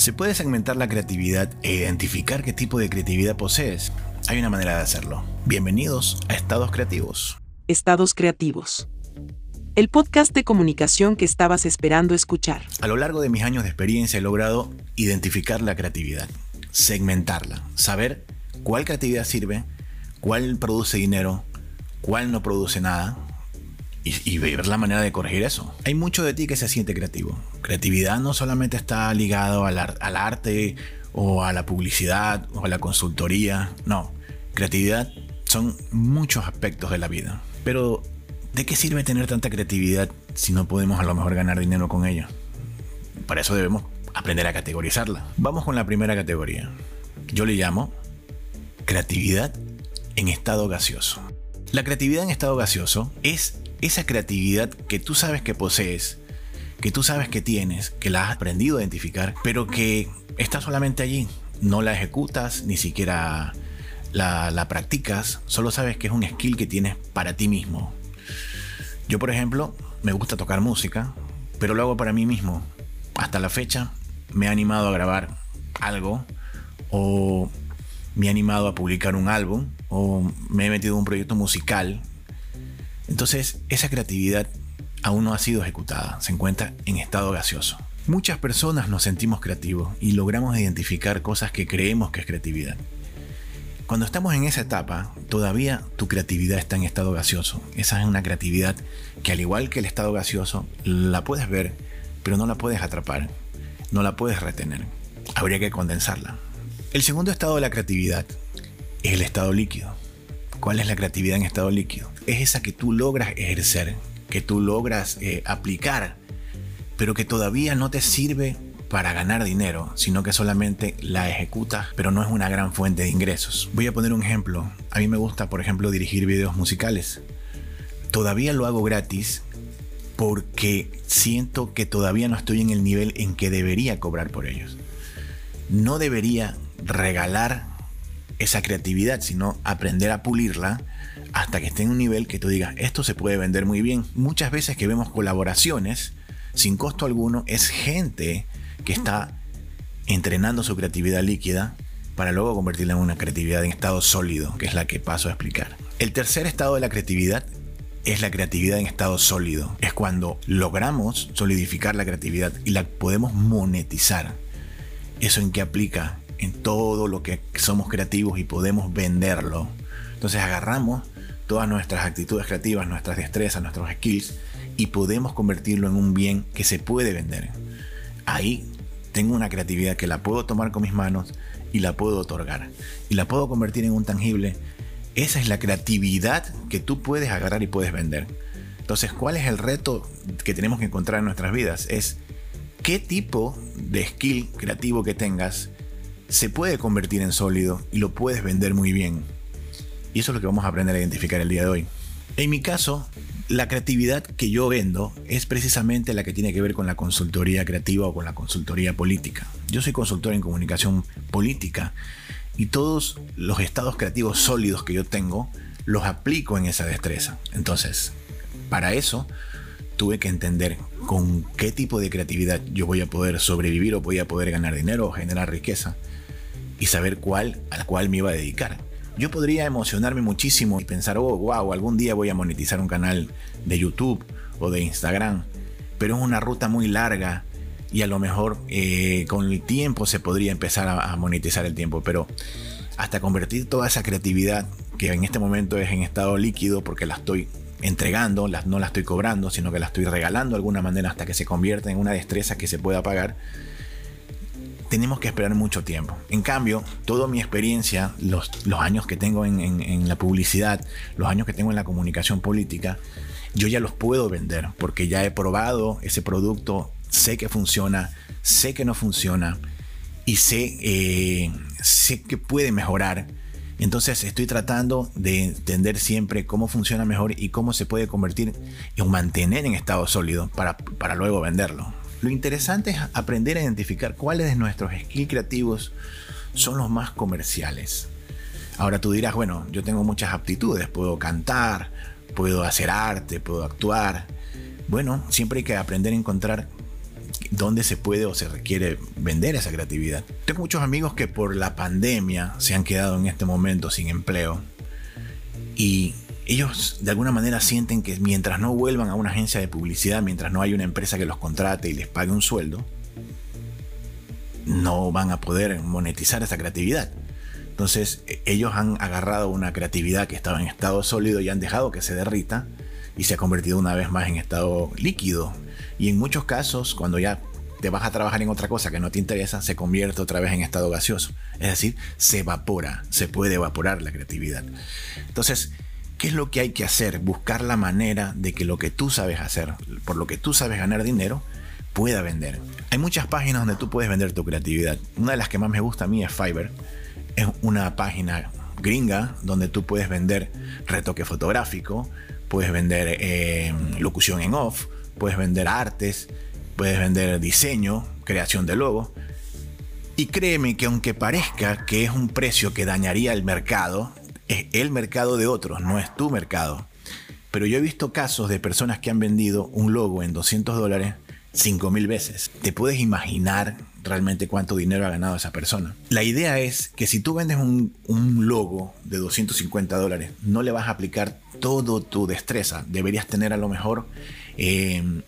¿Se puede segmentar la creatividad e identificar qué tipo de creatividad posees? Hay una manera de hacerlo. Bienvenidos a Estados Creativos. Estados Creativos. El podcast de comunicación que estabas esperando escuchar. A lo largo de mis años de experiencia he logrado identificar la creatividad, segmentarla, saber cuál creatividad sirve, cuál produce dinero, cuál no produce nada, y, ver la manera de corregir eso. Hay mucho de ti que se siente creativo. Creatividad no solamente está ligado al, al arte o a la publicidad o a la consultoría. No, creatividad son muchos aspectos de la vida. Pero, ¿de qué sirve tener tanta creatividad si no podemos a lo mejor ganar dinero con ella? Para eso debemos aprender a categorizarla. Vamos con la primera categoría. Yo le llamo creatividad en estado gaseoso. La creatividad en estado gaseoso es esa creatividad que tú sabes que posees, que tú sabes que tienes, que la has aprendido a identificar, pero que está solamente allí. No la ejecutas, ni siquiera la, practicas, solo sabes que es un skill que tienes para ti mismo. Yo, por ejemplo, me gusta tocar música, pero lo hago para mí mismo. Hasta la fecha me he animado a grabar algo o me he animado a publicar un álbum o me he metido en un proyecto musical entonces, esa creatividad aún no ha sido ejecutada, se encuentra en estado gaseoso. Muchas personas nos sentimos creativos y logramos identificar cosas que creemos que es creatividad. Cuando estamos en esa etapa, todavía tu creatividad está en estado gaseoso. Esa es una creatividad que al igual que el estado gaseoso, la puedes ver, pero no la puedes atrapar, no la puedes retener. Habría que condensarla. El segundo estado de la creatividad es el estado líquido. ¿Cuál es la creatividad en estado líquido? Es esa que tú logras ejercer, que tú logras eh, aplicar, pero que todavía no te sirve para ganar dinero, sino que solamente la ejecutas, pero no es una gran fuente de ingresos. Voy a poner un ejemplo. A mí me gusta, por ejemplo, dirigir videos musicales. Todavía lo hago gratis porque siento que todavía no estoy en el nivel en que debería cobrar por ellos. No debería regalar esa creatividad, sino aprender a pulirla hasta que esté en un nivel que tú digas, esto se puede vender muy bien. Muchas veces que vemos colaboraciones sin costo alguno, es gente que está entrenando su creatividad líquida para luego convertirla en una creatividad en estado sólido, que es la que paso a explicar. El tercer estado de la creatividad es la creatividad en estado sólido. Es cuando logramos solidificar la creatividad y la podemos monetizar. ¿Eso en qué aplica? En todo lo que somos creativos y podemos venderlo. Entonces agarramos todas nuestras actitudes creativas, nuestras destrezas, nuestros skills y podemos convertirlo en un bien que se puede vender. Ahí tengo una creatividad que la puedo tomar con mis manos y la puedo otorgar y la puedo convertir en un tangible. Esa es la creatividad que tú puedes agarrar y puedes vender. Entonces, ¿cuál es el reto que tenemos que encontrar en nuestras vidas? Es qué tipo de skill creativo que tengas se puede convertir en sólido y lo puedes vender muy bien. Y eso es lo que vamos a aprender a identificar el día de hoy. En mi caso, la creatividad que yo vendo es precisamente la que tiene que ver con la consultoría creativa o con la consultoría política. Yo soy consultor en comunicación política y todos los estados creativos sólidos que yo tengo los aplico en esa destreza. Entonces, para eso tuve que entender con qué tipo de creatividad yo voy a poder sobrevivir o voy a poder ganar dinero o generar riqueza y saber cuál al cual me iba a dedicar. Yo podría emocionarme muchísimo y pensar, oh, wow, algún día voy a monetizar un canal de YouTube o de Instagram, pero es una ruta muy larga y a lo mejor eh, con el tiempo se podría empezar a, monetizar el tiempo, pero hasta convertir toda esa creatividad que en este momento es en estado líquido porque la estoy entregando, no la estoy cobrando, sino que la estoy regalando de alguna manera hasta que se convierta en una destreza que se pueda pagar tenemos que esperar mucho tiempo. En cambio, toda mi experiencia, los, años que tengo en, la publicidad, los años que tengo en la comunicación política, yo ya los puedo vender porque ya he probado ese producto, sé que funciona, sé que no funciona y sé, eh, sé que puede mejorar. Entonces estoy tratando de entender siempre cómo funciona mejor y cómo se puede convertir y mantener en estado sólido para, para luego venderlo. Lo interesante es aprender a identificar cuáles de nuestros skills creativos son los más comerciales. Ahora tú dirás, bueno, yo tengo muchas aptitudes, puedo cantar, puedo hacer arte, puedo actuar. Bueno, siempre hay que aprender a encontrar dónde se puede o se requiere vender esa creatividad. Tengo muchos amigos que por la pandemia se han quedado en este momento sin empleo y ellos de alguna manera sienten que mientras no vuelvan a una agencia de publicidad, mientras no hay una empresa que los contrate y les pague un sueldo, no van a poder monetizar esa creatividad. Entonces e, ellos han agarrado una creatividad que estaba en estado sólido y han dejado que se derrita y se ha convertido una vez más en estado líquido. Y en muchos casos, cuando ya te vas a trabajar en otra cosa que no te interesa, se convierte otra vez en estado gaseoso. Es decir, se evapora, se puede evaporar la creatividad. Entonces, ¿qué es lo que hay que hacer? Buscar la manera de que lo que tú sabes hacer, por lo que tú sabes ganar dinero, pueda vender. Hay muchas páginas donde tú puedes vender tu creatividad. Una de las que más me gusta a mí es Fiverr. Es una página gringa donde tú puedes vender retoque fotográfico, puedes vender eh, locución en off, puedes vender artes, puedes vender diseño, creación de logo. Y créeme que aunque parezca que es un precio que dañaría el mercado, es el mercado de otros, no es tu mercado. Pero yo he visto casos de personas que han vendido un logo en 200 dólares 5000 veces. Te puedes imaginar realmente cuánto dinero ha ganado esa persona. La idea es que si tú vendes un, logo de 250 dólares, no le vas a aplicar todo tu destreza. Deberías tener a lo mejor eh,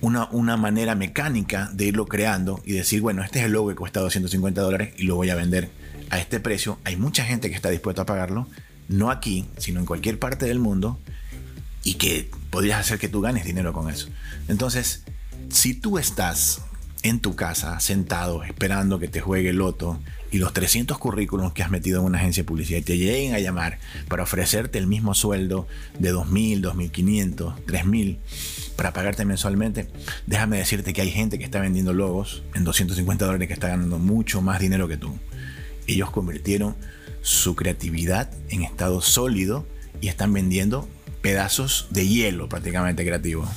una, una, manera mecánica de irlo creando y decir, bueno, este es el logo que cuesta 250 dólares y lo voy a vender a este precio. Hay mucha gente que está dispuesta a pagarlo, no aquí, sino en cualquier parte del mundo, y que podrías hacer que tú ganes dinero con eso. Entonces, si tú estás en tu casa sentado esperando que te juegue el loto y los 300 currículums que has metido en una agencia de publicidad te lleguen a llamar para ofrecerte el mismo sueldo de 2.000, 2.500, 3.000 para pagarte mensualmente, déjame decirte que hay gente que está vendiendo logos en 250 dólares que está ganando mucho más dinero que tú. Ellos convirtieron su creatividad en estado sólido y están vendiendo pedazos de hielo prácticamente creativo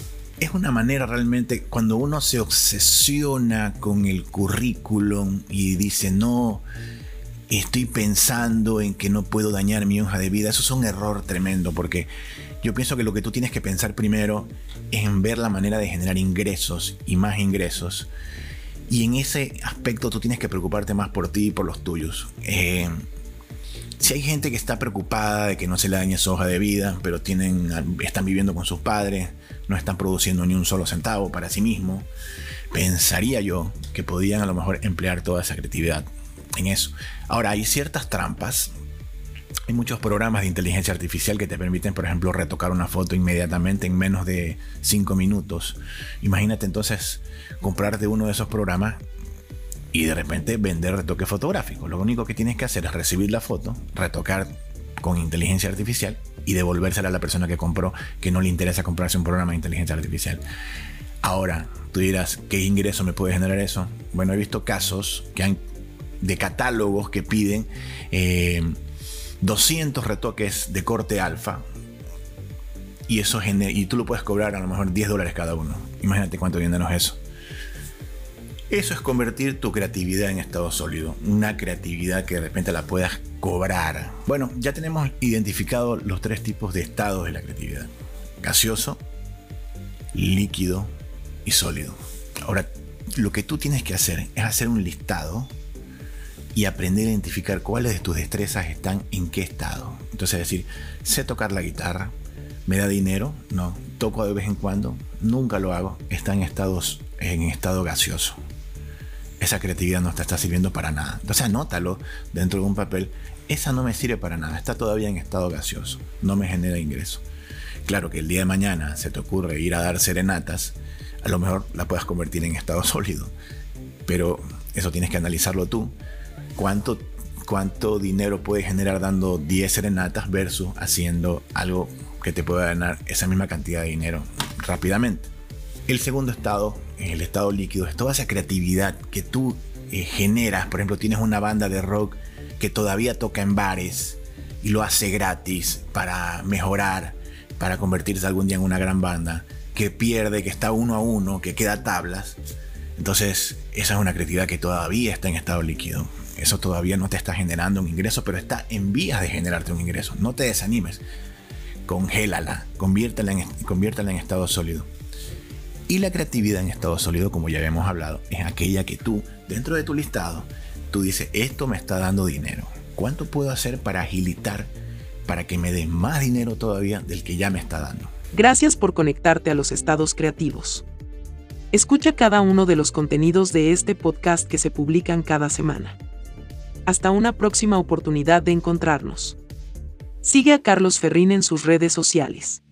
es una manera realmente, cuando uno se obsesiona con el currículum y dice, no, estoy pensando en que no puedo dañar mi hoja de vida, eso es un error tremendo, porque yo pienso que lo que tú tienes que pensar primero es en ver la manera de generar ingresos y más ingresos. Y en ese aspecto tú tienes que preocuparte más por ti y por los tuyos. Eh, si hay gente que está preocupada de que no se le dañe su hoja de vida, pero tienen, están viviendo con sus padres, no están produciendo ni un solo centavo para sí mismo, pensaría yo que podían a lo mejor emplear toda esa creatividad en eso. Ahora, hay ciertas trampas. Hay muchos programas de inteligencia artificial que te permiten, por ejemplo, retocar una foto inmediatamente en menos de 5 minutos. Imagínate entonces comprarte uno de esos programas y de repente vender retoque fotográfico. Lo único que tienes que hacer es recibir la foto, retocar con inteligencia artificial y devolvérsela a la persona que compró que no le interesa comprarse un programa de inteligencia artificial. Ahora, tú dirás, ¿qué ingreso me puede generar eso? Bueno, he visto casos que han, de catálogos que piden 200 eh, retoques de corte alfa y, eso y tú lo puedes cobrar a lo mejor 10 dólares cada uno. Imagínate cuánto dinero es eso. Eso es convertir tu creatividad en estado sólido, una creatividad que de repente la puedas cobrar. Bueno, ya tenemos identificado los tres tipos de estados de la creatividad. Gaseoso, líquido y sólido. Ahora, lo que tú tienes que hacer es hacer un listado y aprender a identificar cuáles de tus destrezas están en qué estado. Entonces decir, sé tocar la guitarra, me da dinero, no, toco de vez en cuando, nunca lo hago, está en en estado gaseoso esa creatividad no te está sirviendo para nada. Entonces anótalo dentro de un papel. Esa no me sirve para nada, está todavía en estado gaseoso, no me genera ingreso. Claro que el día de mañana se te ocurre ir a dar serenatas, a lo mejor la puedas convertir en estado sólido, pero eso tienes que analizarlo tú. ¿Cuánto, cuánto dinero puedes generar dando 10 serenatas versus haciendo algo que te pueda ganar esa misma cantidad de dinero rápidamente? El segundo estado el estado líquido, es toda esa creatividad que tú eh, generas. Por ejemplo, tienes una banda de rock que todavía toca en bares y lo hace gratis para mejorar, para convertirse algún día en una gran banda, que pierde, que está uno a uno, que queda tablas. Entonces, esa es una creatividad que todavía está en estado líquido. Eso todavía no te está generando un ingreso, pero está en vías de generarte un ingreso. No te desanimes. Congélala, conviértela en, conviértela en estado sólido. Y la creatividad en estado sólido, como ya habíamos hablado, es aquella que tú, dentro de tu listado, tú dices, esto me está dando dinero. ¿Cuánto puedo hacer para agilitar, para que me dé más dinero todavía del que ya me está dando? Gracias por conectarte a los estados creativos. Escucha cada uno de los contenidos de este podcast que se publican cada semana. Hasta una próxima oportunidad de encontrarnos. Sigue a Carlos Ferrín en sus redes sociales.